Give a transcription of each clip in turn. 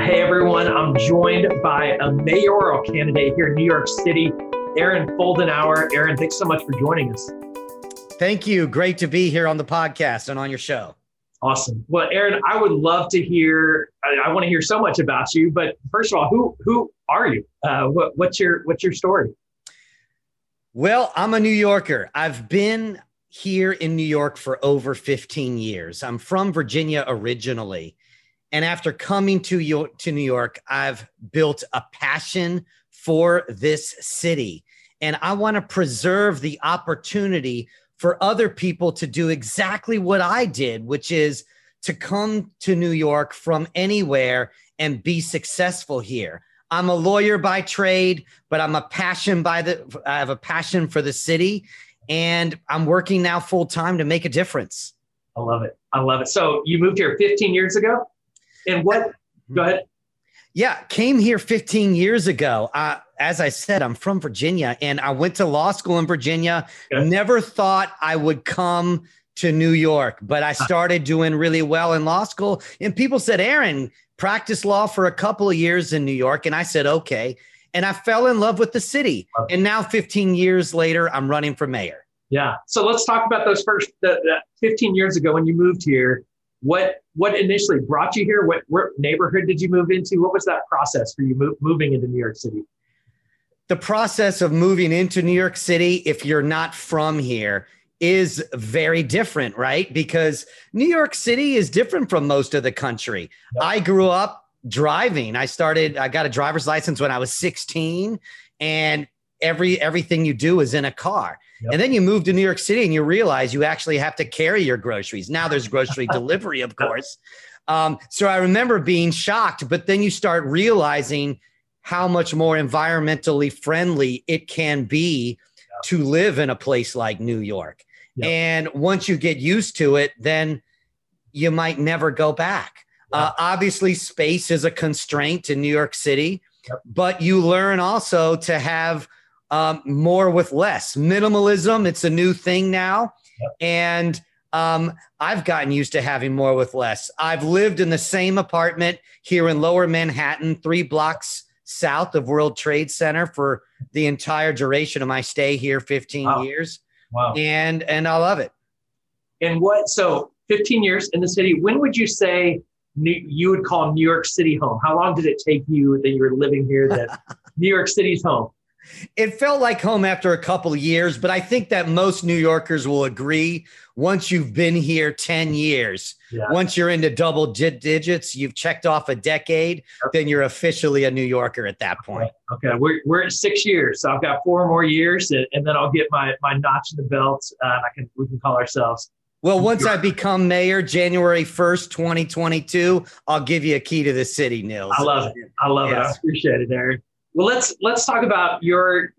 Hey everyone, I'm joined by a mayoral candidate here in New York City, Aaron Foldenauer. Aaron, thanks so much for joining us. Thank you. Great to be here on the podcast and on your show. Awesome. Well, Aaron, I would love to hear. I, I want to hear so much about you. But first of all, who who are you? Uh, what, what's your what's your story? Well, I'm a New Yorker. I've been here in New York for over 15 years. I'm from Virginia originally. And after coming to, York, to New York, I've built a passion for this city. And I want to preserve the opportunity for other people to do exactly what I did, which is to come to New York from anywhere and be successful here. I'm a lawyer by trade, but I'm a passion by the I have a passion for the city and I'm working now full time to make a difference. I love it. I love it. So you moved here 15 years ago? And what go ahead. Yeah, came here 15 years ago. Uh, as I said, I'm from Virginia and I went to law school in Virginia. Okay. Never thought I would come to New York, but I started doing really well in law school. And people said, Aaron, practice law for a couple of years in New York. And I said, okay. And I fell in love with the city. And now, 15 years later, I'm running for mayor. Yeah. So let's talk about those first the, the 15 years ago when you moved here. What what initially brought you here? What, what neighborhood did you move into? What was that process for you move, moving into New York City? The process of moving into New York City, if you're not from here, is very different, right? Because New York City is different from most of the country. Yep. I grew up driving. I started, I got a driver's license when I was 16, and every everything you do is in a car. Yep. And then you move to New York City and you realize you actually have to carry your groceries. Now there's grocery delivery, of course. Um, so I remember being shocked, but then you start realizing how much more environmentally friendly it can be yep. to live in a place like New York. Yep. And once you get used to it, then you might never go back. Uh, obviously, space is a constraint in New York City, but you learn also to have um, more with less. Minimalism, it's a new thing now. Yep. And um, I've gotten used to having more with less. I've lived in the same apartment here in lower Manhattan, three blocks south of World Trade Center for the entire duration of my stay here, 15 wow. years. Wow. And and I love it. And what so 15 years in the city, when would you say you would call New York City home? How long did it take you that you were living here that New York City's home? It felt like home after a couple of years, but I think that most New Yorkers will agree once you've been here 10 years, yeah. once you're into double digits, you've checked off a decade, okay. then you're officially a New Yorker at that point. Okay. okay. We're, we're at six years. So I've got four more years and, and then I'll get my, my notch in the belt. Uh, I can, we can call ourselves well, once I become mayor, January 1st, 2022, I'll give you a key to the city, Nils. I love it. I love yes. it. I appreciate it, Aaron. Well, let's let's talk about your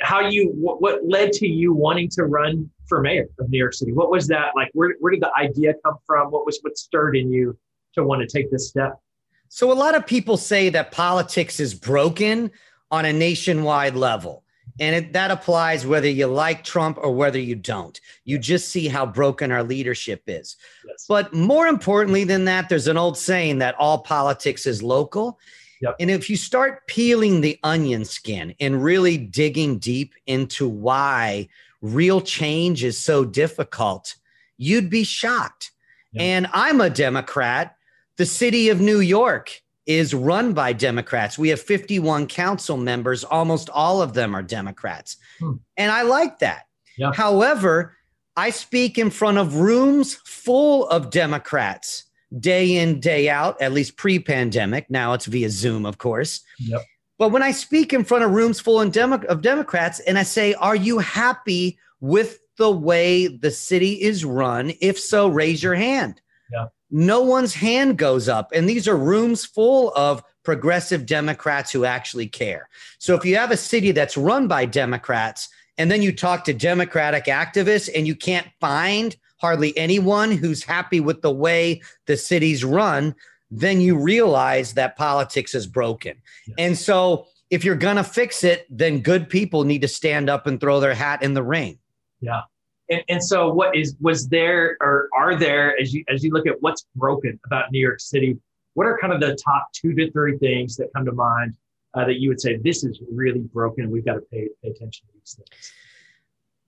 how you what, what led to you wanting to run for mayor of New York City. What was that like? Where where did the idea come from? What was what stirred in you to want to take this step? So a lot of people say that politics is broken on a nationwide level. And it, that applies whether you like Trump or whether you don't. You just see how broken our leadership is. Yes. But more importantly than that, there's an old saying that all politics is local. Yep. And if you start peeling the onion skin and really digging deep into why real change is so difficult, you'd be shocked. Yep. And I'm a Democrat. The city of New York is run by Democrats. We have 51 council members, almost all of them are Democrats. Hmm. And I like that. Yeah. However, I speak in front of rooms full of Democrats day in, day out, at least pre pandemic. Now it's via Zoom, of course. Yep. But when I speak in front of rooms full of, Demo- of Democrats and I say, Are you happy with the way the city is run? If so, raise your hand. Yeah. No one's hand goes up. And these are rooms full of progressive Democrats who actually care. So if you have a city that's run by Democrats and then you talk to Democratic activists and you can't find hardly anyone who's happy with the way the city's run, then you realize that politics is broken. And so if you're going to fix it, then good people need to stand up and throw their hat in the ring. Yeah. And, and so what is was there or are there as you as you look at what's broken about New York City what are kind of the top two to three things that come to mind uh, that you would say this is really broken? We've got to pay, pay attention to these things.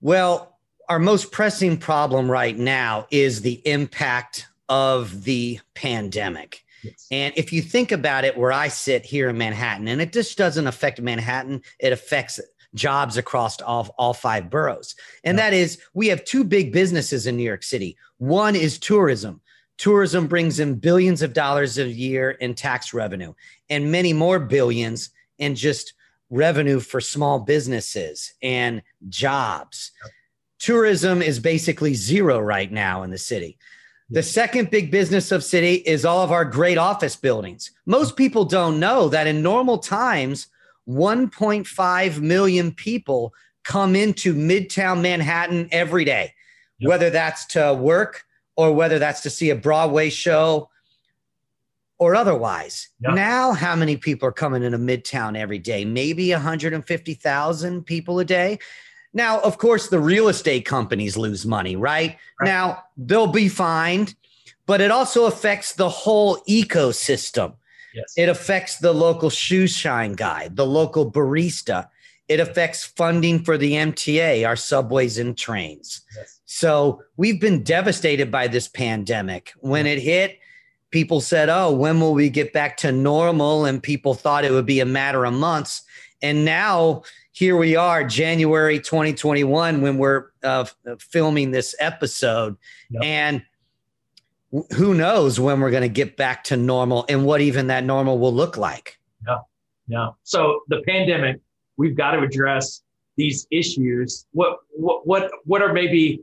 Well, our most pressing problem right now is the impact of the pandemic. Yes. And if you think about it, where I sit here in Manhattan, and it just doesn't affect Manhattan, it affects jobs across all, all five boroughs. And yeah. that is, we have two big businesses in New York City. One is tourism. Tourism brings in billions of dollars a year in tax revenue and many more billions in just revenue for small businesses and jobs. Yeah. Tourism is basically zero right now in the city. The second big business of city is all of our great office buildings. Most people don't know that in normal times, 1.5 million people come into Midtown Manhattan every day, yep. whether that's to work or whether that's to see a Broadway show or otherwise. Yep. Now, how many people are coming into Midtown every day? Maybe 150,000 people a day. Now, of course, the real estate companies lose money, right? right? Now, they'll be fined, but it also affects the whole ecosystem. Yes. It affects the local shoe shine guy, the local barista. It affects funding for the MTA, our subways and trains. Yes. So we've been devastated by this pandemic. When it hit, people said, Oh, when will we get back to normal? And people thought it would be a matter of months. And now here we are, January 2021, when we're uh, filming this episode. Yep. And who knows when we're going to get back to normal and what even that normal will look like. Yeah. Yeah. So the pandemic, we've got to address these issues. What, what, what, what are maybe,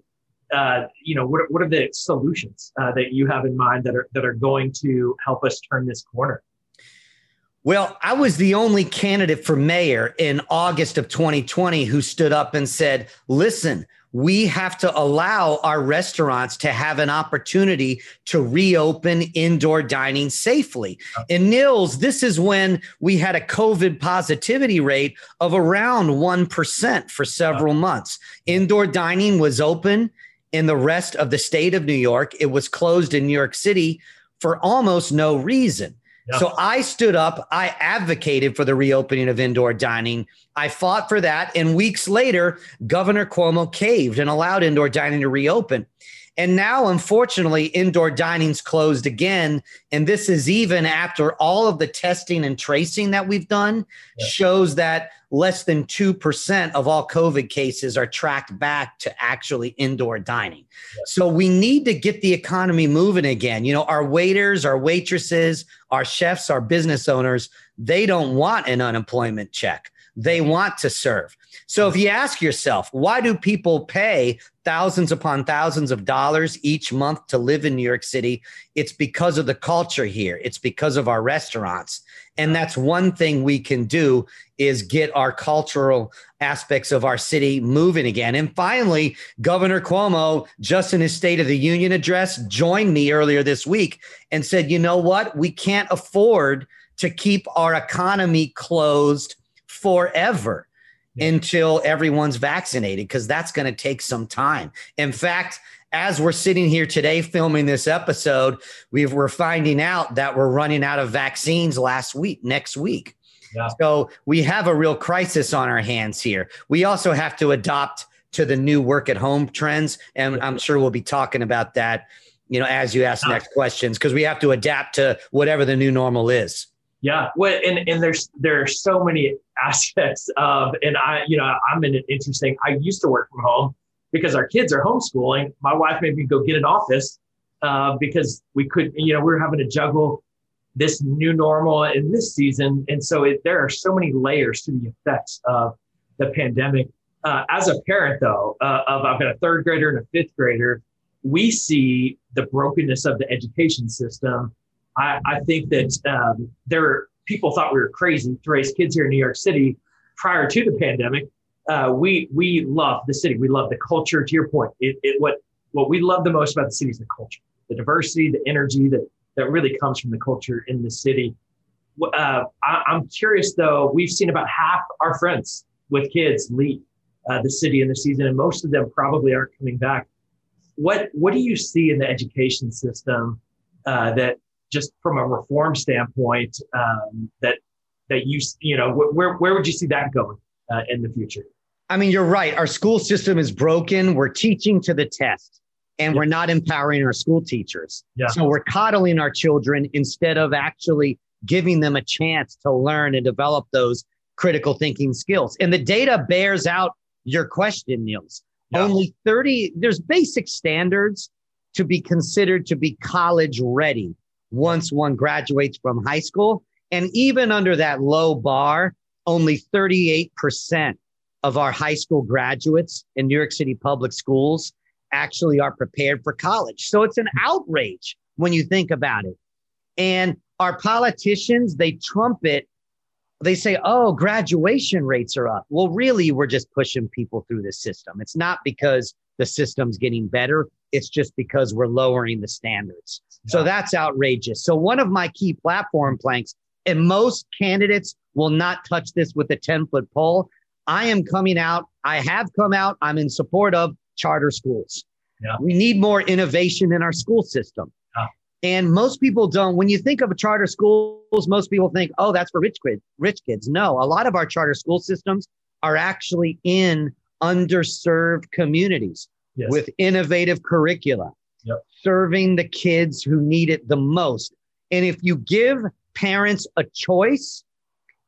uh, you know, what, what are the solutions uh, that you have in mind that are, that are going to help us turn this corner? Well, I was the only candidate for mayor in August of 2020 who stood up and said, listen, we have to allow our restaurants to have an opportunity to reopen indoor dining safely. In Nils, this is when we had a COVID positivity rate of around 1% for several months. Indoor dining was open in the rest of the state of New York, it was closed in New York City for almost no reason. So I stood up, I advocated for the reopening of indoor dining. I fought for that. And weeks later, Governor Cuomo caved and allowed indoor dining to reopen. And now, unfortunately, indoor dining's closed again. And this is even after all of the testing and tracing that we've done yeah. shows that less than 2% of all COVID cases are tracked back to actually indoor dining. Yeah. So we need to get the economy moving again. You know, our waiters, our waitresses, our chefs, our business owners, they don't want an unemployment check. They want to serve. So if you ask yourself, why do people pay thousands upon thousands of dollars each month to live in New York City? It's because of the culture here. It's because of our restaurants. And that's one thing we can do is get our cultural aspects of our city moving again. And finally, Governor Cuomo, just in his State of the Union address, joined me earlier this week and said, you know what? We can't afford to keep our economy closed forever until everyone's vaccinated because that's going to take some time. In fact, as we're sitting here today filming this episode, we are finding out that we're running out of vaccines last week, next week. Yeah. So we have a real crisis on our hands here. We also have to adopt to the new work at home trends. And I'm sure we'll be talking about that, you know, as you ask next questions, because we have to adapt to whatever the new normal is. Yeah. Well, and, and there's, there are so many aspects of, and I, you know, I'm in an interesting, I used to work from home because our kids are homeschooling. My wife made me go get an office uh, because we could, you know, we were having to juggle this new normal in this season. And so it, there are so many layers to the effects of the pandemic. Uh, as a parent, though, uh, of I've got a third grader and a fifth grader, we see the brokenness of the education system. I, I think that um, there people thought we were crazy to raise kids here in New York City prior to the pandemic. Uh, we we love the city. We love the culture. To your point, it, it, what what we love the most about the city is the culture, the diversity, the energy that that really comes from the culture in the city. Uh, I, am curious though. We've seen about half our friends with kids leave uh, the city in the season, and most of them probably aren't coming back. What what do you see in the education system uh, that just from a reform standpoint um, that that you you know where where would you see that going uh, in the future? I mean, you're right. Our school system is broken. We're teaching to the test, and yeah. we're not empowering our school teachers. Yeah. So we're coddling our children instead of actually giving them a chance to learn and develop those critical thinking skills. And the data bears out your question, Niels. Yeah. Only 30, there's basic standards to be considered to be college ready once one graduates from high school. And even under that low bar, only 38% of our high school graduates in New York City public schools actually are prepared for college. So it's an outrage when you think about it. And our politicians, they trumpet, they say, oh, graduation rates are up. Well, really, we're just pushing people through the system. It's not because the system's getting better, it's just because we're lowering the standards. Yeah. So that's outrageous. So, one of my key platform planks, and most candidates will not touch this with a 10 foot pole. I am coming out, I have come out, I'm in support of charter schools. Yeah. We need more innovation in our school system. Yeah. And most people don't, when you think of charter schools, most people think, oh, that's for rich kids, rich kids. No, a lot of our charter school systems are actually in underserved communities yes. with innovative curricula, yep. serving the kids who need it the most. And if you give parents a choice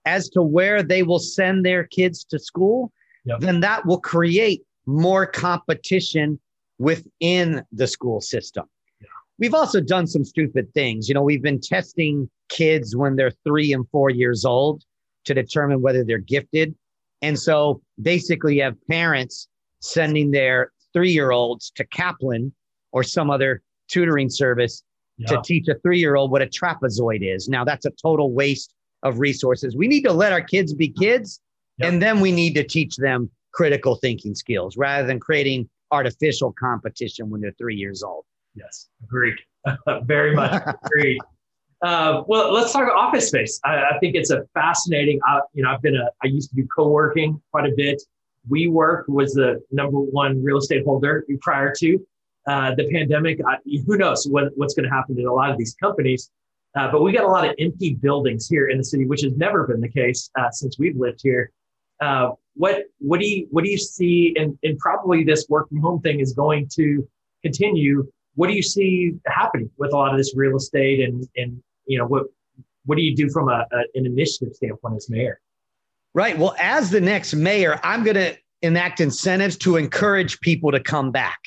as to where they will send their kids to school, yep. then that will create more competition within the school system. Yeah. We've also done some stupid things. You know, we've been testing kids when they're three and four years old to determine whether they're gifted. And so basically, you have parents sending their three year olds to Kaplan or some other tutoring service yeah. to teach a three year old what a trapezoid is. Now, that's a total waste of resources. We need to let our kids be kids, yep. and then we need to teach them critical thinking skills rather than creating artificial competition when they're three years old. Yes, agreed. Very much agreed. Uh, well, let's talk office space. I, I think it's a fascinating. Uh, you know, I've been a. I used to do co-working quite a bit. WeWork was the number one real estate holder prior to uh, the pandemic. I, who knows what, what's going to happen to a lot of these companies? Uh, but we got a lot of empty buildings here in the city, which has never been the case uh, since we've lived here. Uh, what what do you what do you see? And, and probably this work from home thing is going to continue. What do you see happening with a lot of this real estate? And and you know what what do you do from a, a an initiative standpoint as mayor? Right. Well, as the next mayor, I'm going to enact incentives to encourage people to come back.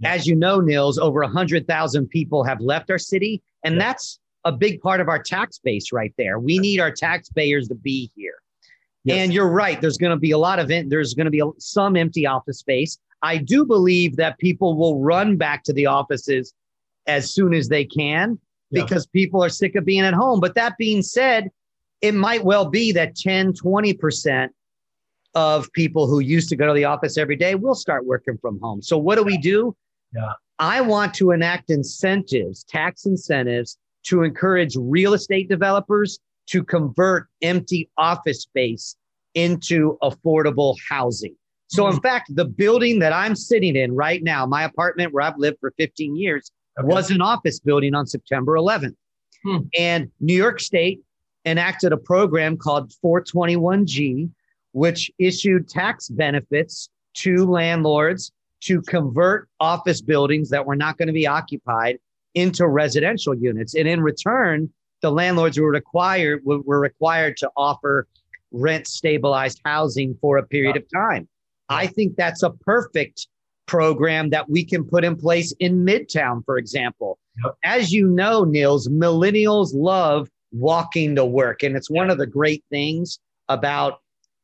Yeah. As you know, Nils, over 100,000 people have left our city, and yeah. that's a big part of our tax base right there. We need our taxpayers to be here. Yes. And you're right. There's going to be a lot of it. There's going to be some empty office space. I do believe that people will run back to the offices as soon as they can yeah. because people are sick of being at home. But that being said, it might well be that 10, 20% of people who used to go to the office every day will start working from home. So, what do we do? Yeah. I want to enact incentives, tax incentives to encourage real estate developers to convert empty office space into affordable housing. So, in hmm. fact, the building that I'm sitting in right now, my apartment where I've lived for 15 years, okay. was an office building on September 11th. Hmm. And New York State enacted a program called 421G, which issued tax benefits to landlords to convert office buildings that were not going to be occupied into residential units. And in return, the landlords were required were required to offer rent stabilized housing for a period of time. I think that's a perfect program that we can put in place in Midtown, for example. Yep. As you know, Niels, millennials love walking to work. And it's one of the great things about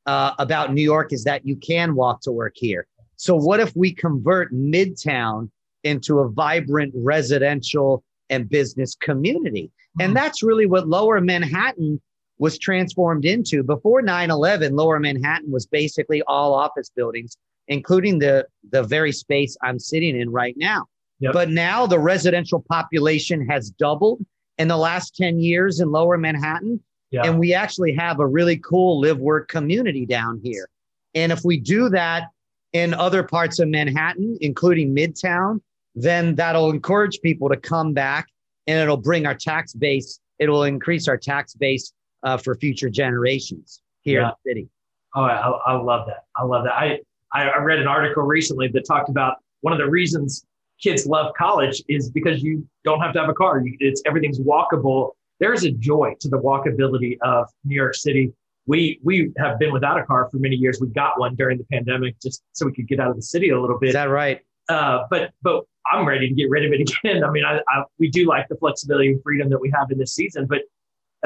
uh, about New York is that you can walk to work here. So what if we convert Midtown into a vibrant residential and business community? And mm-hmm. that's really what Lower Manhattan was transformed into. Before 9/11, Lower Manhattan was basically all office buildings, including the the very space I'm sitting in right now. Yep. But now the residential population has doubled in the last 10 years in lower Manhattan. Yeah. And we actually have a really cool live work community down here. And if we do that in other parts of Manhattan, including Midtown, then that'll encourage people to come back and it'll bring our tax base. It will increase our tax base uh, for future generations here yeah. in the city. Oh, I, I love that. I love that. I, I read an article recently that talked about one of the reasons kids love college is because you don't have to have a car. It's everything's walkable. There's a joy to the walkability of New York City. We we have been without a car for many years. We got one during the pandemic just so we could get out of the city a little bit. Is that right? Uh, but but I'm ready to get rid of it again. I mean, I, I, we do like the flexibility and freedom that we have in this season, but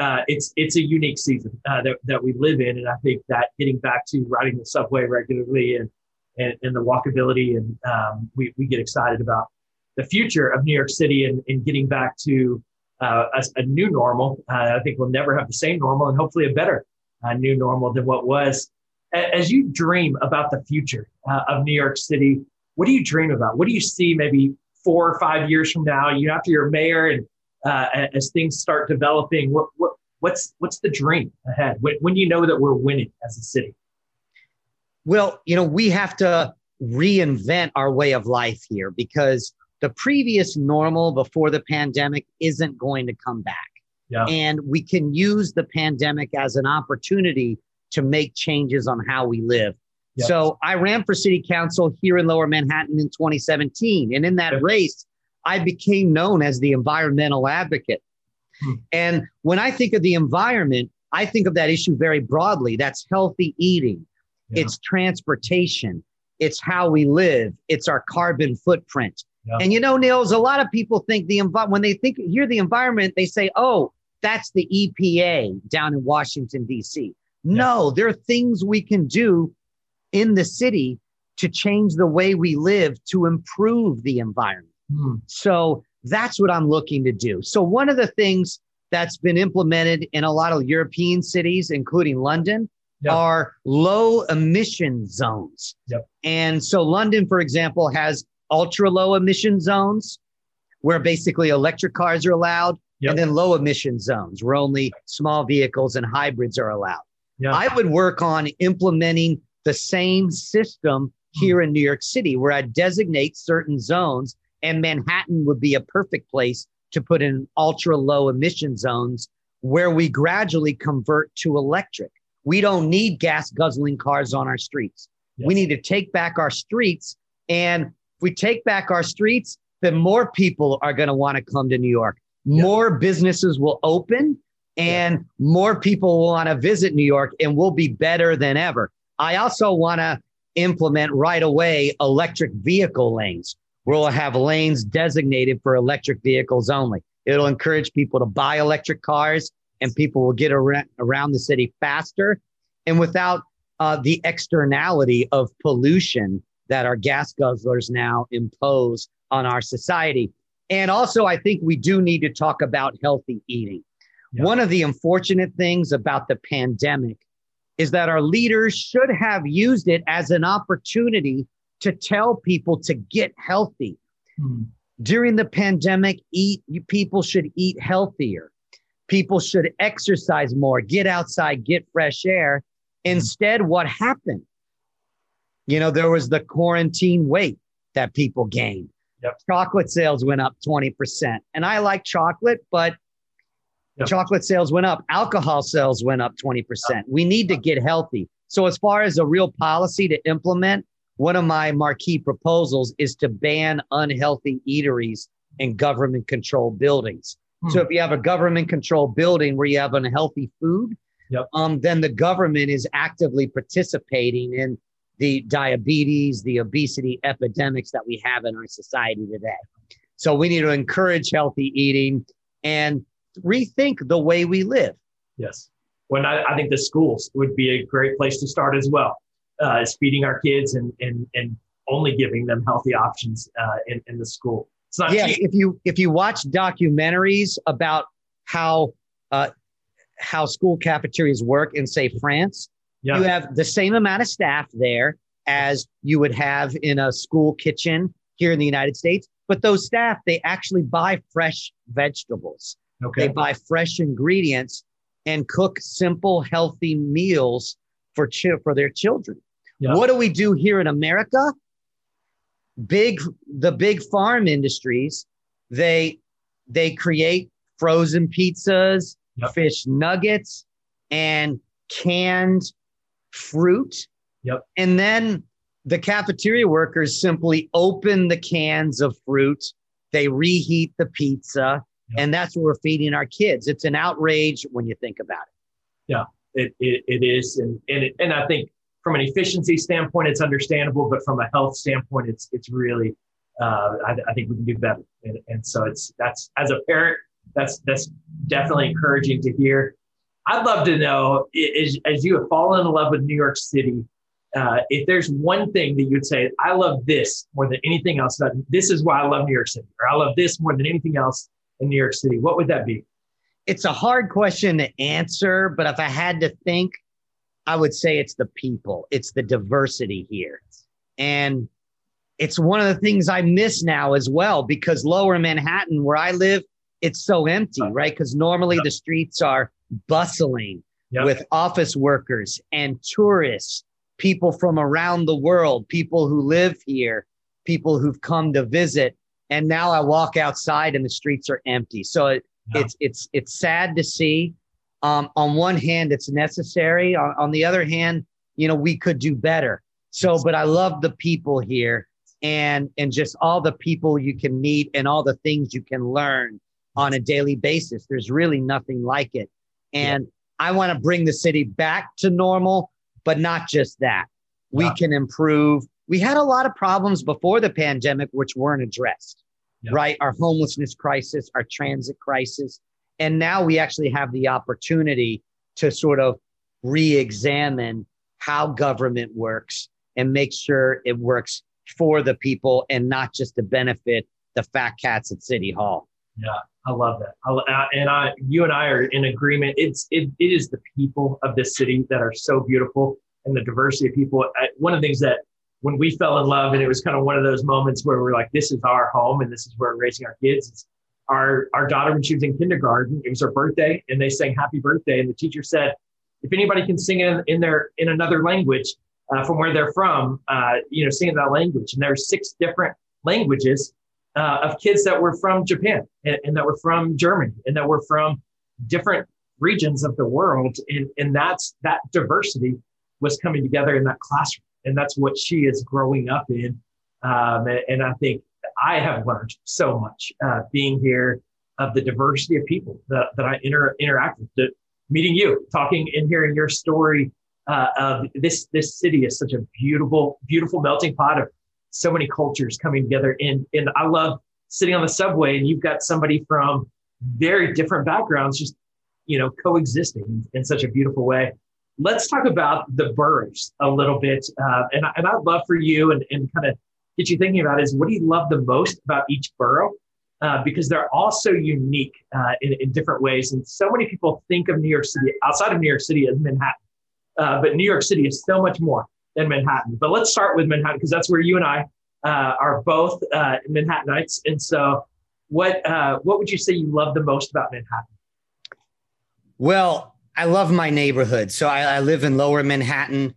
uh, it's it's a unique season uh, that, that we live in, and I think that getting back to riding the subway regularly and and, and the walkability, and um, we we get excited about the future of New York City and, and getting back to uh, a, a, new normal. Uh, I think we'll never have the same normal, and hopefully a better uh, new normal than what was. As you dream about the future uh, of New York City, what do you dream about? What do you see maybe four or five years from now? You after you're mayor and uh, as things start developing, what, what, what's, what's the dream ahead? When, when you know that we're winning as a city? Well, you know, we have to reinvent our way of life here because the previous normal before the pandemic isn't going to come back. Yeah. And we can use the pandemic as an opportunity to make changes on how we live. Yep. So I ran for city council here in lower Manhattan in 2017. And in that yep. race, I became known as the environmental advocate. Hmm. And when I think of the environment, I think of that issue very broadly. That's healthy eating, yeah. it's transportation, it's how we live, it's our carbon footprint. Yeah. And you know, Nils, a lot of people think the when they think hear the environment, they say, "Oh, that's the EPA down in Washington D.C." No, there are things we can do in the city to change the way we live to improve the environment. Mm. So that's what I'm looking to do. So, one of the things that's been implemented in a lot of European cities, including London, yep. are low emission zones. Yep. And so, London, for example, has ultra low emission zones where basically electric cars are allowed, yep. and then low emission zones where only small vehicles and hybrids are allowed. Yep. I would work on implementing the same system hmm. here in New York City where I designate certain zones and Manhattan would be a perfect place to put in ultra low emission zones where we gradually convert to electric. We don't need gas guzzling cars on our streets. Yes. We need to take back our streets. And if we take back our streets, then more people are going to want to come to New York. More businesses will open and more people will want to visit New York and we'll be better than ever. I also want to implement right away electric vehicle lanes. We'll have lanes designated for electric vehicles only. It'll encourage people to buy electric cars and people will get around the city faster and without uh, the externality of pollution that our gas guzzlers now impose on our society. And also, I think we do need to talk about healthy eating. Yeah. One of the unfortunate things about the pandemic is that our leaders should have used it as an opportunity to tell people to get healthy. Hmm. During the pandemic, eat people should eat healthier. People should exercise more, get outside, get fresh air. Hmm. Instead, what happened? You know, there was the quarantine weight that people gained. Yep. Chocolate sales went up 20%. And I like chocolate, but yep. chocolate sales went up. Alcohol sales went up 20%. Yep. We need to get healthy. So, as far as a real policy to implement, one of my marquee proposals is to ban unhealthy eateries in government controlled buildings. Hmm. So if you have a government controlled building where you have unhealthy food, yep. um, then the government is actively participating in the diabetes, the obesity epidemics that we have in our society today. So we need to encourage healthy eating and rethink the way we live. Yes. Well, I, I think the schools would be a great place to start as well uh, is feeding our kids and and and only giving them healthy options uh, in in the school. It's not. Yeah, cheap. if you if you watch documentaries about how uh, how school cafeterias work in say France, yeah. you have the same amount of staff there as you would have in a school kitchen here in the United States. But those staff, they actually buy fresh vegetables. Okay. They buy fresh ingredients and cook simple, healthy meals for for their children. Yeah. What do we do here in America? Big, the big farm industries, they they create frozen pizzas, Yep. fish nuggets, and canned fruit. Yep. And then the cafeteria workers simply open the cans of fruit, they reheat the pizza, Yep. and that's what we're feeding our kids. It's an outrage when you think about it. It, it, it is, and and it, and I think from an efficiency standpoint, it's understandable, but from a health standpoint, it's it's really, uh, I, I think we can do better, and, and so it's that's as a parent, that's that's definitely encouraging to hear. I'd love to know, i- as, you have fallen in love with New York City, uh, if there's one thing that you'd say, I love this more than anything else. That this is why I love New York City, or I love this more than anything else in New York City. What would that be? It's a hard question to answer, but if I had to think, I would say it's the people, it's the diversity here. And it's one of the things I miss now as well because lower Manhattan, where I live, it's so empty, right? Because normally the streets are bustling Yep. with office workers and tourists, people from around the world, people who live here, people who've come to visit. And now I walk outside and the streets are empty. So it, Yeah. it's it's it's sad to see. Um, on one hand, it's necessary. On, on the other hand, you know, we could do better. So, but I love the people here and and just all the people you can meet and all the things you can learn on a daily basis. There's really nothing like it. And I want to bring the city back to normal, but not just that. We Yeah. can improve. We had a lot of problems before the pandemic, which weren't addressed, Yeah. right? Our homelessness crisis, our transit crisis. And now we actually have the opportunity to sort of re examine how government works and make sure it works for the people and not just to benefit the fat cats at City Hall. Yeah, I love that. I, uh, and I, you and I are in agreement. It's it, it is the people of this city that are so beautiful, and the diversity of people. I, one of the things that when we fell in love, and it was kind of one of those moments where we're like, "This is our home, and this is where we're raising our kids." Our our daughter when she was in kindergarten, it was her birthday, and they sang "Happy Birthday," and the teacher said, "If anybody can sing in, in their in another language uh, from where they're from, uh, you know, sing in that language." And there are six different languages uh, of kids that were from Japan and, and that were from Germany and that were from different regions of the world. And, and that's that diversity was coming together in that classroom. And that's what she is growing up in. Um, and, and I think I have learned so much uh, being here of the diversity of people that, that I inter- interact with, meeting you, talking and hearing your story uh, of this, this city is such a beautiful, beautiful melting pot of so many cultures coming together. And, and I love sitting on the subway and you've got somebody from very different backgrounds just, you know, coexisting in, in such a beautiful way. Let's talk about the boroughs a little bit. Uh, and, and I'd love for you and, and kind of get you thinking about is what do you love the most about each borough? Uh, because they're all so unique uh, in, in different ways. And so many people think of New York City outside of New York City as Manhattan. Uh, but New York City is so much more than Manhattan. But let's start with Manhattan because that's where you and I uh, are both uh, Manhattanites. And so, what uh, what would you say you love the most about Manhattan? Well, I love my neighborhood. So I, I live in lower Manhattan.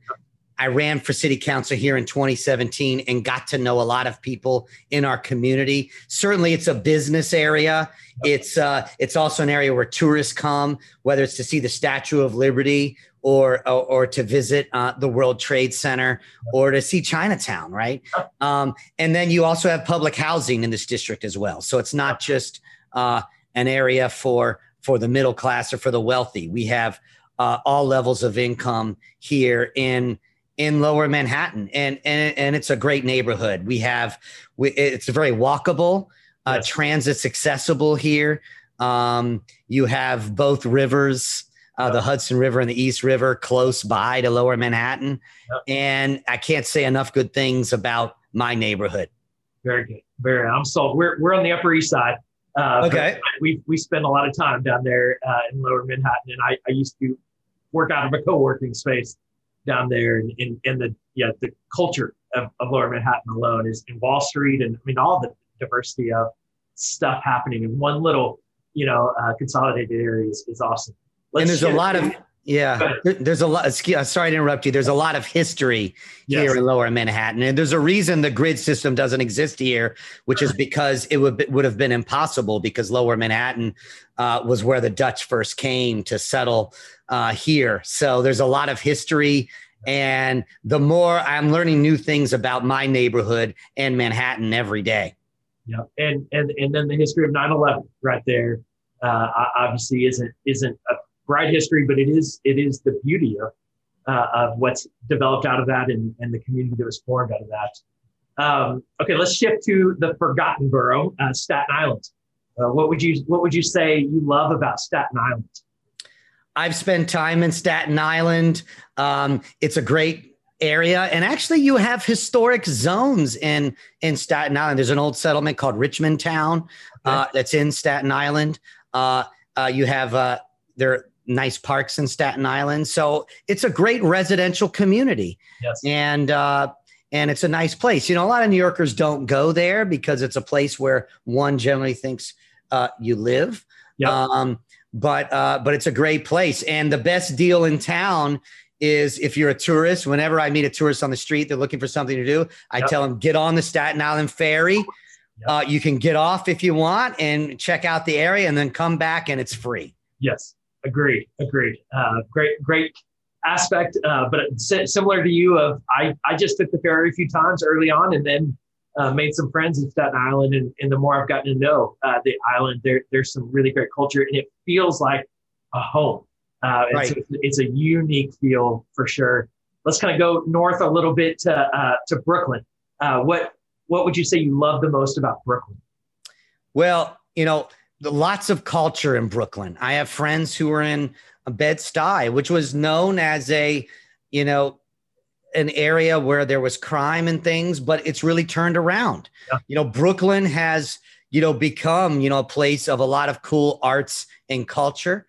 I ran for city council here in 2017 and got to know a lot of people in our community. Certainly, it's a business area. It's uh, it's also an area where tourists come, whether it's to see the Statue of Liberty or or, or to visit uh, the World Trade Center or to see Chinatown, right? Um, and then you also have public housing in this district as well. So it's not just uh, an area for for the middle class or for the wealthy. We have uh, all levels of income here in in lower Manhattan, and and and it's a great neighborhood. We have we, it's very walkable. Uh, Yes. Transit's accessible here. Um, you have both rivers, uh, the Hudson River and the East River, close by to Lower Manhattan, Yep. and I can't say enough good things about my neighborhood. Very good. Very. I'm sold. We're we're on the Upper East Side. Uh, Okay. We we spend a lot of time down there uh, in Lower Manhattan, and I, I used to work out of a co-working space down there, and and, and the yeah the culture of, of Lower Manhattan alone is in Wall Street, and I mean all the diversity of stuff happening in one little you know uh, consolidated area is, is awesome. and there's a lot of Yeah, there's a lot. Sorry to interrupt you. There's a lot of history yes. here in Lower Manhattan, and there's a reason the grid system doesn't exist here, which is because it would would have been impossible because Lower Manhattan uh, was where the Dutch first came to settle uh, here. So there's a lot of history, and the more I'm learning new things about my neighborhood and Manhattan every day. Yeah, and and and then the history of 9/11 right there uh, obviously isn't isn't a bright history, but it is it is the beauty of uh, of what's developed out of that and, and the community that was formed out of that. Um, okay, let's shift to the forgotten borough, uh, Staten Island. Uh, what would you what would you say you love about Staten Island? I've spent time in Staten Island. Um, it's a great area, and actually, you have historic zones in in Staten Island. There's an old settlement called Richmond Town uh, that's in Staten Island. Uh, uh, you have uh, there nice parks in Staten Island. So it's a great residential community. Yes. And uh, and it's a nice place. You know, a lot of New Yorkers don't go there because it's a place where one generally thinks uh, you live. Yep. Um, but uh, but it's a great place, and the best deal in town is if you're a tourist. Whenever I meet a tourist on the street, they're looking for something to do. I yep. tell them get on the Staten Island ferry. Yep. Uh, you can get off if you want and check out the area, and then come back, and it's free. Yes. Agreed. Agreed. Uh, great, great aspect. Uh, but similar to you, of I, I just took the ferry a few times early on, and then uh, made some friends in Staten Island. And, and the more I've gotten to know uh, the island, there there's some really great culture, and it feels like a home. Uh, right. it's, a, it's a unique feel for sure. Let's kind of go north a little bit to uh, to Brooklyn. what what would you say you love the most about Brooklyn? Well, you know lots of culture in Brooklyn. I have friends who are in Bed Stuy, which was known as a, you know, an area where there was crime and things, but it's really turned around. Yeah. You know, Brooklyn has, you know, become, you know, a place of a lot of cool arts and culture.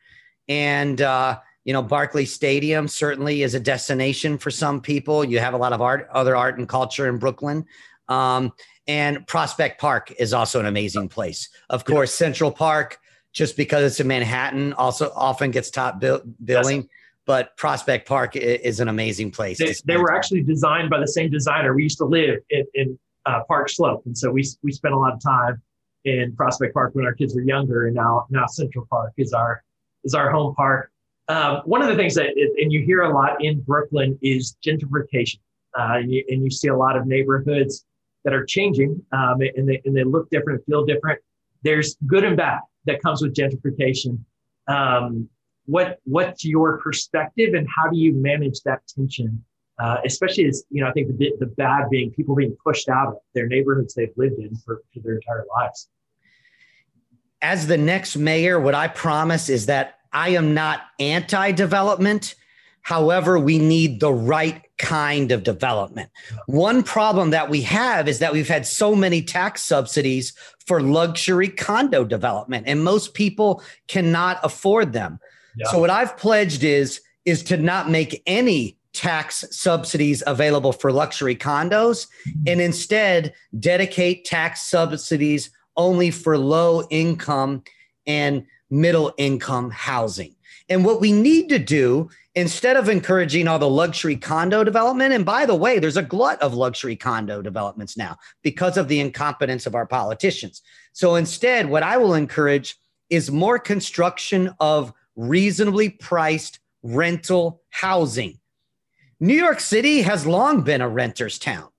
And, uh, you know, Barclay Stadium certainly is a destination for some people. You have a lot of art, other art and culture in Brooklyn. Um, and Prospect Park is also an amazing place. Of course, yeah. Central Park, just because it's in Manhattan, also often gets top bill- billing. Yes. But Prospect Park is an amazing place. They, they were actually designed by the same designer. We used to live in, in uh, Park Slope, and so we we spent a lot of time in Prospect Park when our kids were younger, and now now Central Park is our is our home park. Um, one of the things that, and you hear a lot in Brooklyn, is gentrification, uh, and, you, and you see a lot of neighborhoods that are changing um, and, they, and they look different, and feel different. There's good and bad that comes with gentrification. Um, what what's your perspective and how do you manage that tension? Uh, especially as you know, I think the the bad being people being pushed out of their neighborhoods they've lived in for, for their entire lives. As the next mayor, what I promise is that I am not anti-development. However, we need the right kind of development. One problem that we have is that we've had so many tax subsidies for luxury condo development, and most people cannot afford them. Yeah. So what I've pledged is is to not make any tax subsidies available for luxury condos and instead dedicate tax subsidies only for low income and middle income housing. And what we need to do instead of encouraging all the luxury condo development, and by the way, there's a glut of luxury condo developments now because of the incompetence of our politicians. So instead, what I will encourage is more construction of reasonably priced rental housing. New York City has long been a renter's town.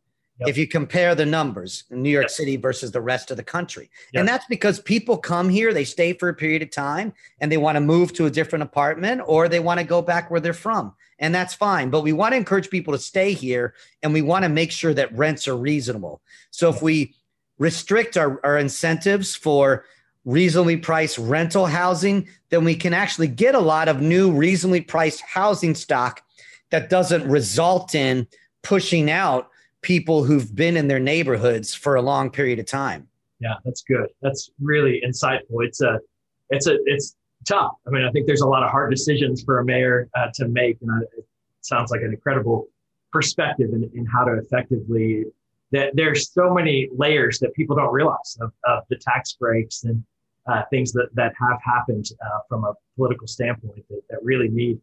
Yep. If you compare the numbers in New York yep. City versus the rest of the country. Yep. And that's because people come here, they stay for a period of time and they want to move to a different apartment or they want to go back where they're from. And that's fine. But we want to encourage people to stay here and we want to make sure that rents are reasonable. So if we restrict our, our incentives for reasonably priced rental housing, then we can actually get a lot of new reasonably priced housing stock that doesn't result in pushing out people who've been in their neighborhoods for a long period of time. Yeah, that's good. That's really insightful. It's a, it's a, it's tough. I mean, I think there's a lot of hard decisions for a mayor uh, to make, and it sounds like an incredible perspective in, in how to effectively. That there's so many layers that people don't realize of, of the tax breaks and uh, things that that have happened uh, from a political standpoint that, that really need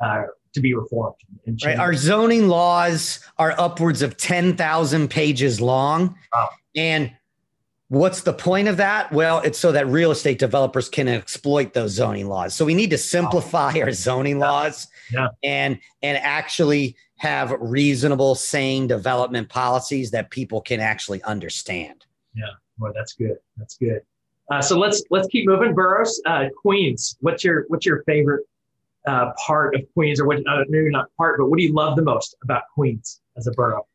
uh, to be reformed. right. Our zoning laws are upwards of 10,000 pages long. Wow. And what's the point of that? Well, it's so that real estate developers can exploit those zoning laws. So we need to simplify wow. our zoning yeah. laws yeah. and and actually have reasonable, sane development policies that people can actually understand. Yeah, well, that's good. That's good. Uh, so let's let's keep moving. boroughs, uh, Queens. What's your what's your favorite uh, part of Queens, or what? Uh, maybe not part, but what do you love the most about Queens as a borough?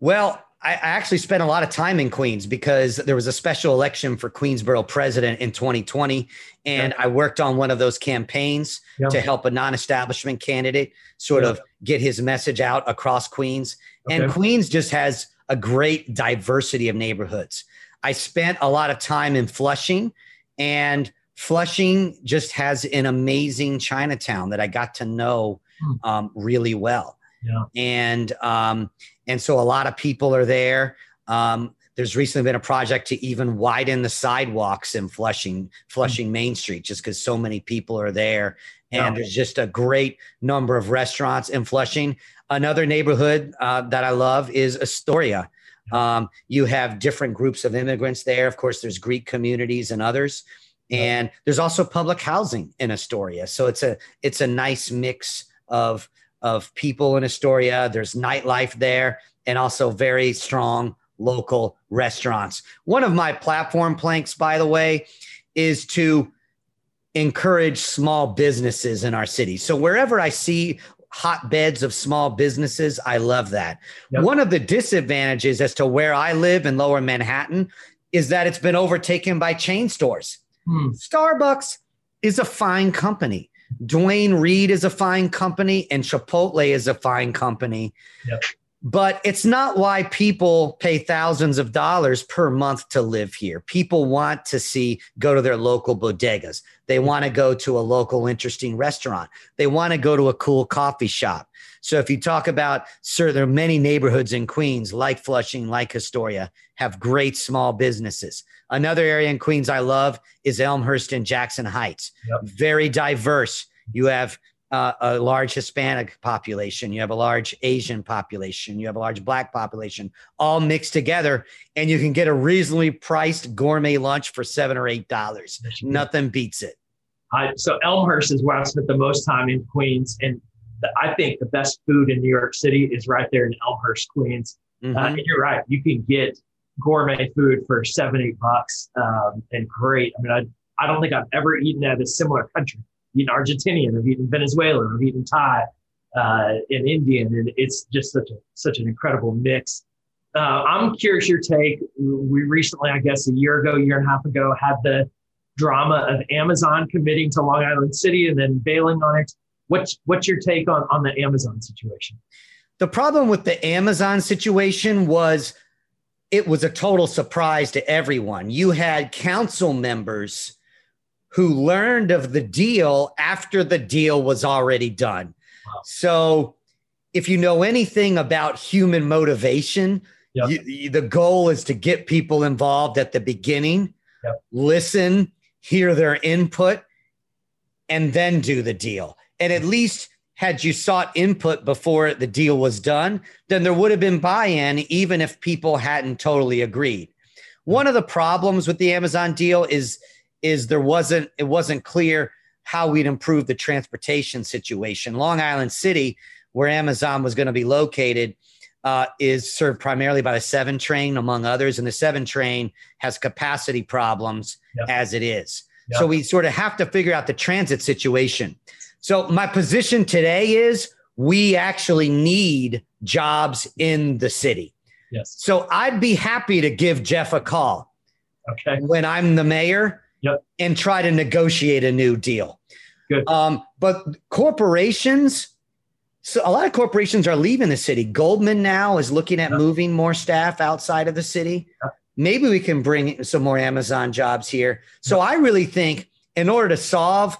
Well, I actually spent a lot of time in Queens because there was a special election for Queens borough president in 2020. And yeah. I worked on one of those campaigns yeah. to help a non establishment candidate sort yeah. of get his message out across Queens. Okay. And Queens just has a great diversity of neighborhoods. I spent a lot of time in Flushing, and Flushing just has an amazing Chinatown that I got to know hmm. um, really well. Yeah. And um, and so a lot of people are there. Um, there's recently been a project to even widen the sidewalks in Flushing, Flushing mm-hmm. Main Street, just because so many people are there. And yeah. there's just a great number of restaurants in Flushing. Another neighborhood uh, that I love is Astoria. Um, you have different groups of immigrants there. Of course, there's Greek communities and others, and there's also public housing in Astoria. So it's a it's a nice mix of of people in Astoria. There's nightlife there and also very strong local restaurants. One of my platform planks, by the way, is to encourage small businesses in our city. So wherever I see hotbeds of small businesses, I love that. Yep. One of the disadvantages as to where I live in lower Manhattan is that it's been overtaken by chain stores. Hmm. Starbucks is a fine company. Duane Reade is a fine company and Chipotle is a fine company. Yep. But it's not why people pay thousands of dollars per month to live here. People want to see, go to their local bodegas. They want to go to a local interesting restaurant. They want to go to a cool coffee shop. So if you talk about, sir, there are many neighborhoods in Queens, like Flushing, like Astoria, have great small businesses. Another area in Queens I love is Elmhurst and Jackson Heights. Yep. Very diverse. You have uh, a large Hispanic population, you have a large Asian population, you have a large Black population, all mixed together, and you can get a reasonably priced gourmet lunch for seven or eight dollars. Nothing beats it. I, so Elmhurst is where I spent the most time in Queens, and I think the best food in New York City is right there in Elmhurst, Queens. Mm-hmm. Uh, and you're right, you can get gourmet food for seven, eight bucks, um, and great. I mean, I I don't think I've ever eaten at a similar country I've eaten Argentinian, I've eaten Venezuelan, I've eaten Thai, uh, and Indian, and it's just such a such an incredible mix. Uh, I'm curious your take. We recently, I guess, a year ago, year and a half ago, had the drama of Amazon committing to Long Island City and then bailing on it. What's what's your take on on the Amazon situation? The problem with the Amazon situation was it was a total surprise to everyone. You had council members who learned of the deal after the deal was already done. Wow. So, if you know anything about human motivation, yep. you, the goal is to get people involved at the beginning, yep. listen, hear their input, and then do the deal. And at least had you sought input before the deal was done, then there would have been buy in, even if people hadn't totally agreed. One of the problems with the Amazon deal is is there wasn't it wasn't clear how we'd improve the transportation situation. Long Island City, where Amazon was going to be located, uh, is served primarily by the seven train, among others, and the seven train has capacity problems yep. as it is. Yep. So we sort of have to figure out the transit situation. So my position today is we actually need jobs in the city. Yes. So I'd be happy to give Jeff a call. Okay. When I'm the mayor yep. and try to negotiate a new deal. Good. Um, but corporations, so a lot of corporations are leaving the city. Goldman now is looking at yep. moving more staff outside of the city. Yep. Maybe we can bring some more Amazon jobs here. So I really think in order to solve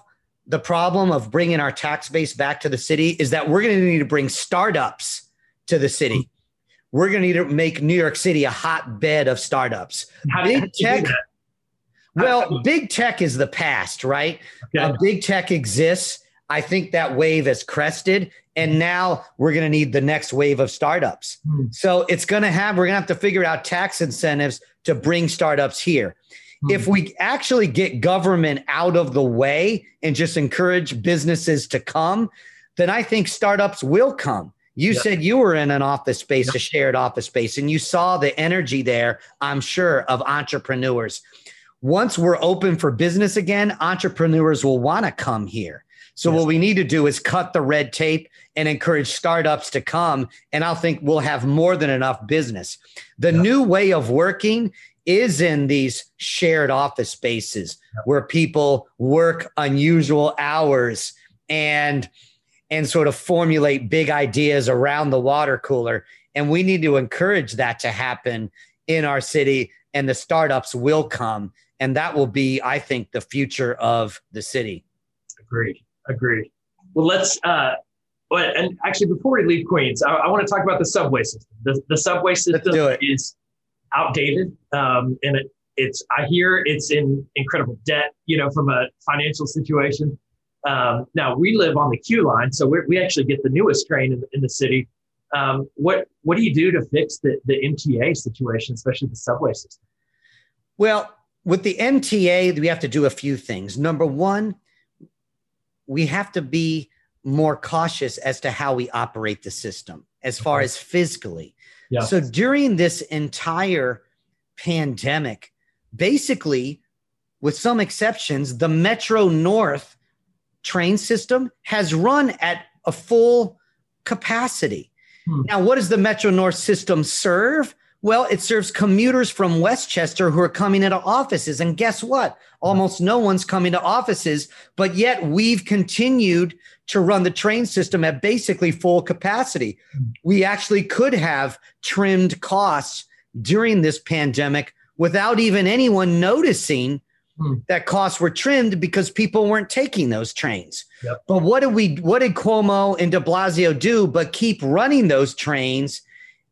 the problem of bringing our tax base back to the city is that we're going to need to bring startups to the city. We're going to need to make New York City a hotbed of startups. How Big tech well, big tech is the past, right? Okay. Uh, big tech exists. I think that wave has crested. And now we're going to need the next wave of startups. Hmm. So it's going to have, we're going to have to figure out tax incentives to bring startups here. If we actually get government out of the way and just encourage businesses to come, then I think startups will come. You yep. said you were in an office space, yep. a shared office space, and you saw the energy there, I'm sure, of entrepreneurs. Once we're open for business again, entrepreneurs will want to come here. So, yes. what we need to do is cut the red tape and encourage startups to come. And I think we'll have more than enough business. The yep. new way of working is in these shared office spaces where people work unusual hours and and sort of formulate big ideas around the water cooler. And we need to encourage that to happen in our city, and the startups will come. And that will be, I think, the future of the city. Agreed. Agreed. Well, let's, uh, and actually, before we leave Queens, I, I want to talk about the subway system. The, the subway system is outdated. Um, and it, it's, I hear it's in incredible debt, you know, from a financial situation. Um, now we live on the Q line, so we actually get the newest train in, in the city. Um, what what do you do to fix the, the MTA situation, especially the subway system? Well, with the MTA, we have to do a few things. Number one, we have to be more cautious as to how we operate the system as far as physically. Yeah. So during this entire pandemic, basically, with some exceptions, the Metro North train system has run at a full capacity. Hmm. Now, what does the Metro North system serve? Well, it serves commuters from Westchester who are coming into offices. And guess what? Almost no one's coming to offices, but yet we've continued to run the train system at basically full capacity. We actually could have trimmed costs during this pandemic without even anyone noticing Hmm. that costs were trimmed because people weren't taking those trains. Yep. But what did we what did Cuomo and de Blasio do but keep running those trains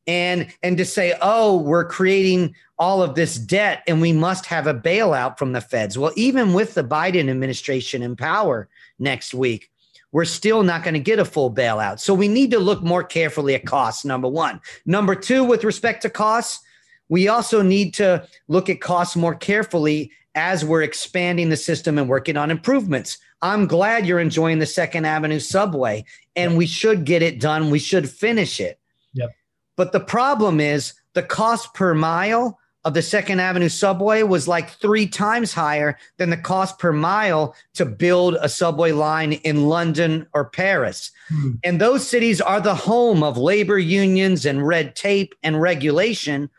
and and to say, oh, we're creating all of this debt and we must have a bailout from the feds. Well, even with the Biden administration in power next week, we're still not going to get a full bailout. So we need to look more carefully at costs, number one. Number two, with respect to costs, we also need to look at costs more carefully as we're expanding the system and working on improvements. I'm glad you're enjoying the Second Avenue subway, and we should get it done. We should finish it. But the problem is the cost per mile of the Second Avenue subway was like three times higher than the cost per mile to build a subway line in London or Paris. Hmm. And those cities are the home of labor unions and red tape and regulation.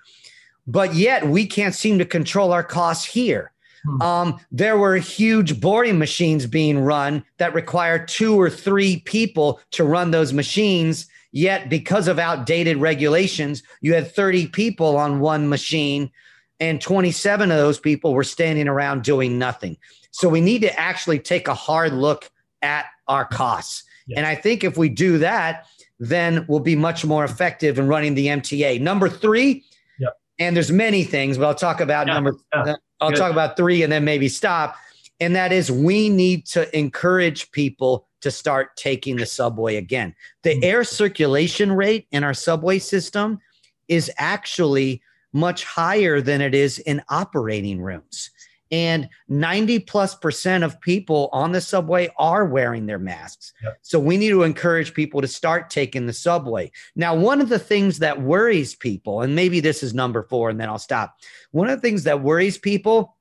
But yet we can't seem to control our costs here. Hmm. Um, there were huge boring machines being run that require two or three people to run those machines. Yet, because of outdated regulations, you had 30 people on one machine, and 27 of those people were standing around doing nothing. So, we need to actually take a hard look at our costs. Yes. And I think if we do that, then we'll be much more effective in running the MTA. Number three, yep. and there's many things, but I'll talk about yeah. number. Yeah. I'll Good. talk about three and then maybe stop. And that is we need to encourage people to start taking the subway again. The mm-hmm. air circulation rate in our subway system is actually much higher than it is in operating rooms. And 90 plus percent of people on the subway are wearing their masks. Yep. So we need to encourage people to start taking the subway. Now, one of the things that worries people, and maybe this is number four, and then I'll stop. One of the things that worries people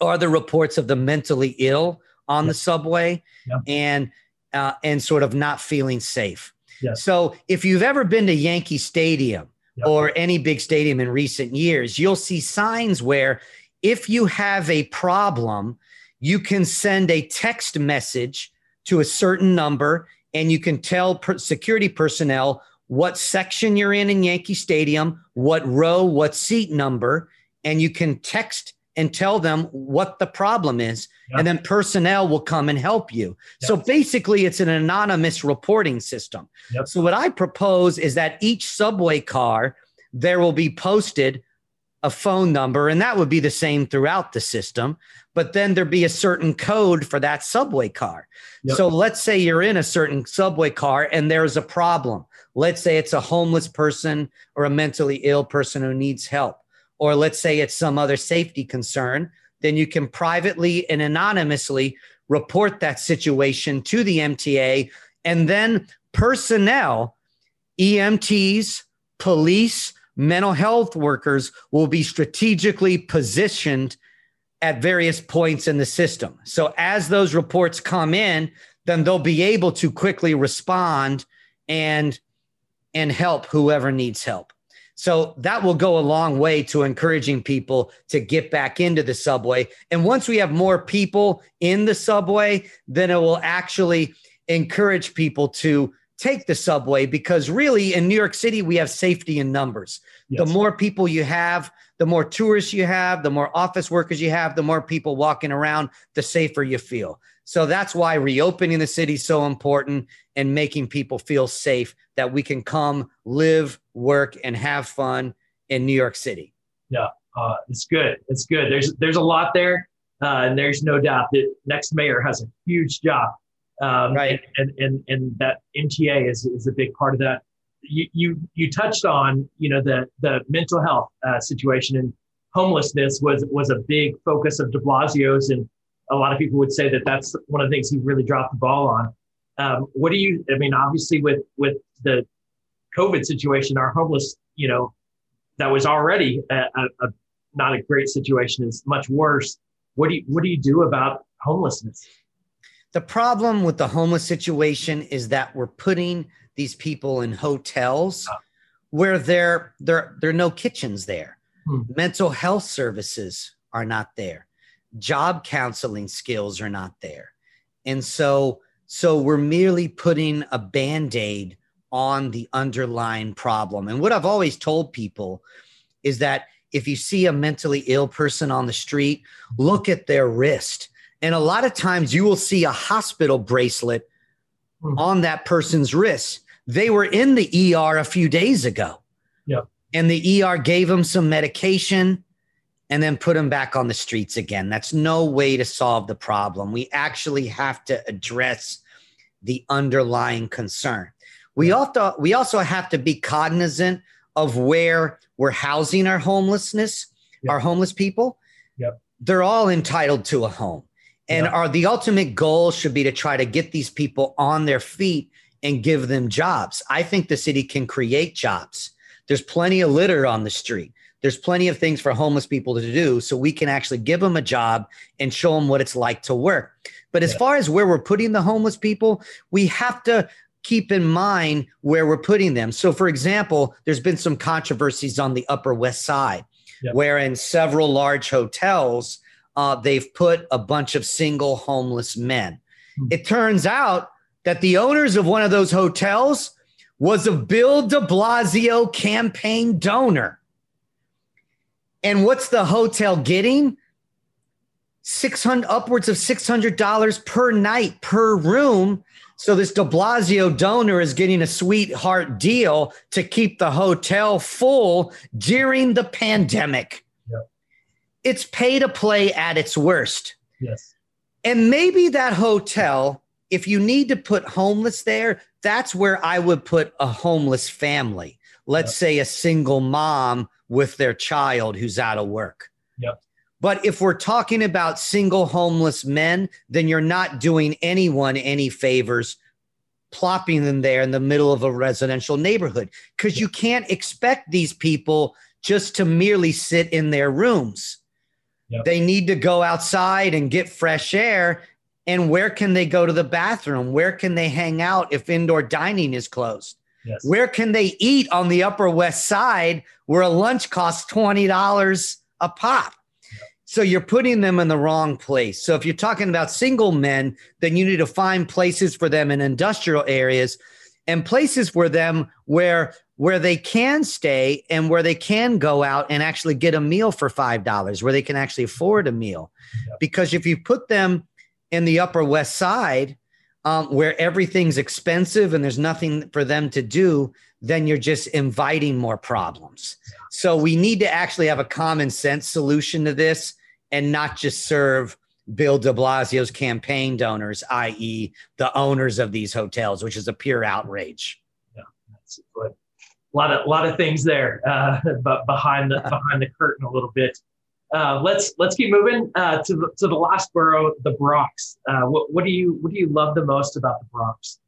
are the reports of the mentally ill on yep. the subway yep. and uh, and sort of not feeling safe. Yes. So if you've ever been to Yankee Stadium or any big stadium in recent years, you'll see signs where if you have a problem, you can send a text message to a certain number and you can tell per- security personnel what section you're in in Yankee Stadium, what row, what seat number, and you can text and tell them what the problem is. Yep. And then personnel will come and help you. Yep. So basically, it's an anonymous reporting system. Yep. So, what I propose is that each subway car, there will be posted a phone number, and that would be the same throughout the system. But then there'd be a certain code for that subway car. Yep. So let's say you're in a certain subway car and there's a problem. Let's say it's a homeless person or a mentally ill person who needs help. Or let's say it's some other safety concern. Then you can privately and anonymously report that situation to the MTA. And then personnel, EMTs, police, mental health workers will be strategically positioned at various points in the system. So as those reports come in, then they'll be able to quickly respond and and help whoever needs help. So that will go a long way to encouraging people to get back into the subway. And once we have more people in the subway, then it will actually encourage people to take the subway because really in New York City, we have safety in numbers. Yes. The more people you have, the more tourists you have, the more office workers you have, the more people walking around, the safer you feel. So that's why reopening the city is so important and making people feel safe that we can come, live, work, and have fun in New York City. Yeah, uh, it's good. It's good. There's there's a lot there, uh, and there's no doubt that next mayor has a huge job um, right. And, and, and that MTA is, is a big part of that. You, you, you touched on, you know, the, the mental health uh, situation and homelessness was, was a big focus of de Blasio's. And a lot of people would say that that's one of the things he really dropped the ball on. Um, what do you, I mean, obviously with, with the COVID situation, our homeless, you know, that was already a, a, a not a great situation is much worse. What do you, what do you do about homelessness? The problem with the homeless situation is that we're putting these people in hotels oh. where there there there are no kitchens there. Hmm. Mental health services are not there. Job counseling skills are not there. And so so we're merely putting a band-aid on the underlying problem. And what I've always told people is that if you see a mentally ill person on the street, look at their wrist and a lot of times you will see a hospital bracelet mm-hmm. on that person's wrist. They were in the ER a few days ago. Yep. And the ER gave them some medication and then put them back on the streets again. That's no way to solve the problem. We actually have to address the underlying concern. We also we also have to be cognizant of where we're housing our homelessness, yep. our homeless people. Yep. They're all entitled to a home. And yeah. our the ultimate goal should be to try to get these people on their feet and give them jobs. I think the city can create jobs. There's plenty of litter on the street. There's plenty of things for homeless people to do. So we can actually give them a job and show them what it's like to work. But as yeah. far as where we're putting the homeless people, we have to keep in mind where we're putting them. So, for example, there's been some controversies on the Upper West Side, where in several large hotels, uh, they've put a bunch of single homeless men. Hmm. It turns out that the owners of one of those hotels was a Bill de Blasio campaign donor. And what's the hotel getting? 600 upwards of $600 per night per room. So this de Blasio donor is getting a sweetheart deal to keep the hotel full during the pandemic it's pay to play at its worst. Yes. And maybe that hotel, if you need to put homeless there, that's where I would put a homeless family. Let's yep. say a single mom with their child who's out of work. Yep. But if we're talking about single homeless men, then you're not doing anyone any favors plopping them there in the middle of a residential neighborhood because you can't expect these people just to merely sit in their rooms. Yep. They need to go outside and get fresh air. And where can they go to the bathroom? Where can they hang out if indoor dining is closed? Yes. Where can they eat on the Upper West Side where a lunch costs $20 a pop? So you're putting them in the wrong place. So if you're talking about single men, then you need to find places for them in industrial areas and places for them where where they can stay and where they can go out and actually get a meal for $5, where they can actually afford a meal. Yep. Because if you put them in the Upper West Side, um, where everything's expensive and there's nothing for them to do, then you're just inviting more problems. So we need to actually have a common sense solution to this and not just serve Bill de Blasio's campaign donors, i.e., the owners of these hotels, which is a pure outrage. Yeah, that's good. A lot of a lot of things there, uh, but behind the behind the curtain a little bit. Uh, let's let's keep moving uh, to the to the last borough, the Bronx. Uh, what what do you what do you love the most about the Bronx?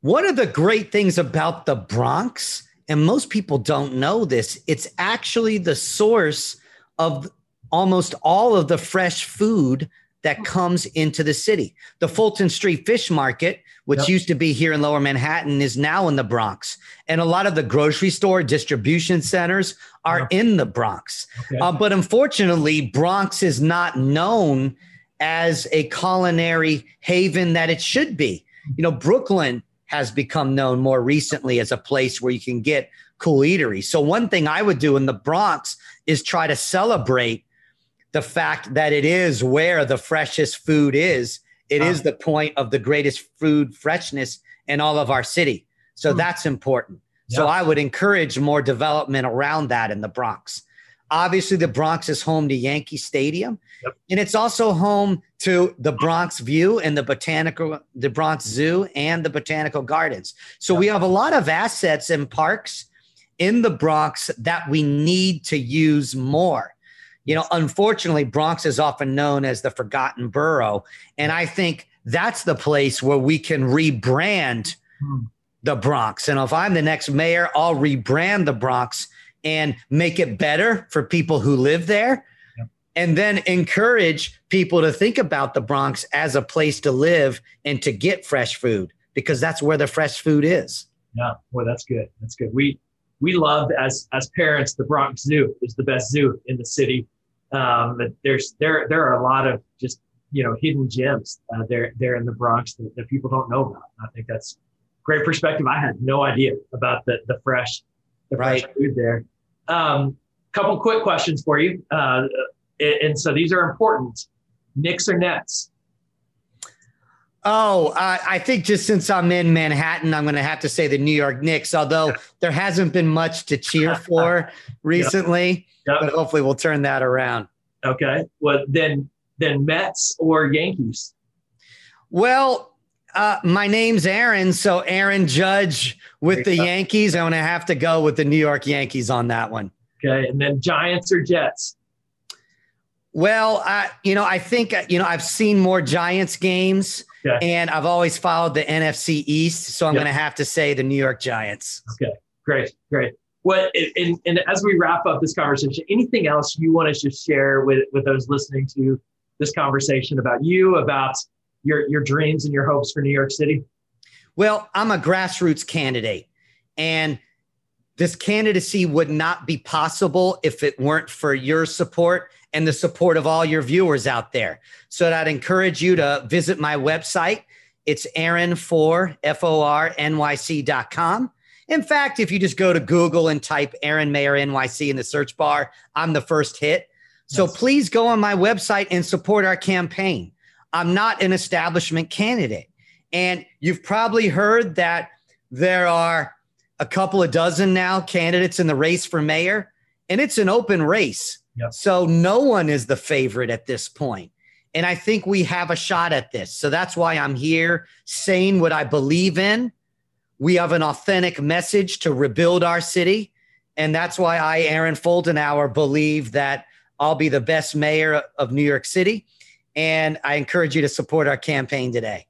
One of the great things about the Bronx, and most people don't know this, it's actually the source of almost all of the fresh food that comes into the city. The Fulton Street Fish Market, which yep. used to be here in Lower Manhattan, is now in the Bronx. And a lot of the grocery store distribution centers are yep. in the Bronx. Okay. Uh, but unfortunately, Bronx is not known as a culinary haven that it should be. You know, Brooklyn has become known more recently as a place where you can get cool eatery. So, one thing I would do in the Bronx is try to celebrate the fact that it is where the freshest food is. It is the point of the greatest food freshness in all of our city. So mm. that's important. Yep. So I would encourage more development around that in the Bronx. Obviously, the Bronx is home to Yankee Stadium, yep. and it's also home to the Bronx View and the botanical, the Bronx Zoo and the Botanical Gardens. So yep. we have a lot of assets and parks in the Bronx that we need to use more. You know, unfortunately, Bronx is often known as the forgotten borough. And I think that's the place where we can rebrand hmm. the Bronx. And if I'm the next mayor, I'll rebrand the Bronx and make it better for people who live there. And then encourage people to think about the Bronx as a place to live and to get fresh food because that's where the fresh food is. Yeah, well, that's good. That's good. We we love as as parents the Bronx Zoo is the best zoo in the city um, there's there there are a lot of just you know hidden gems uh, there there in the Bronx that, that people don't know about. I think that's great perspective. I had no idea about the the fresh the right. fresh food there. Um, couple quick questions for you, uh, and so these are important. Knicks or Nets? Oh, uh, I think just since I'm in Manhattan, I'm going to have to say the New York Knicks, although there hasn't been much to cheer for recently. Yep. But hopefully we'll turn that around. Okay. Well, then, then Mets or Yankees? Well, uh, my name's Aaron. So Aaron Judge with the Yankees. I'm going to have to go with the New York Yankees on that one. Okay. And then Giants or Jets? Well, I, you know, I think, you know, I've seen more Giants games. Okay. And I've always followed the NFC East, so I'm yep. going to have to say the New York Giants. Okay, great, great. What and, and as we wrap up this conversation, anything else you want to just share with with those listening to this conversation about you, about your your dreams and your hopes for New York City? Well, I'm a grassroots candidate, and this candidacy would not be possible if it weren't for your support and the support of all your viewers out there. So I'd encourage you to visit my website. It's Aaron4, F-O-R-N-Y-C.com. In fact, if you just go to Google and type Aaron Mayor NYC in the search bar, I'm the first hit. So yes. please go on my website and support our campaign. I'm not an establishment candidate. And you've probably heard that there are a couple of dozen now candidates in the race for mayor, and it's an open race. Yep. So no one is the favorite at this point. And I think we have a shot at this. So that's why I'm here saying what I believe in. We have an authentic message to rebuild our city. And that's why I, Aaron Foldenauer, believe that I'll be the best mayor of New York City. And I encourage you to support our campaign today.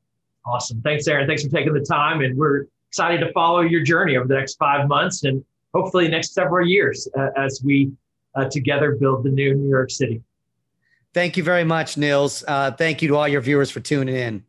Awesome. Thanks, Aaron. Thanks for taking the time. And we're excited to follow your journey over the next five months and hopefully the next several years uh, as we uh, together build the new New York City. Thank you very much, Nils. Uh, thank you to all your viewers for tuning in.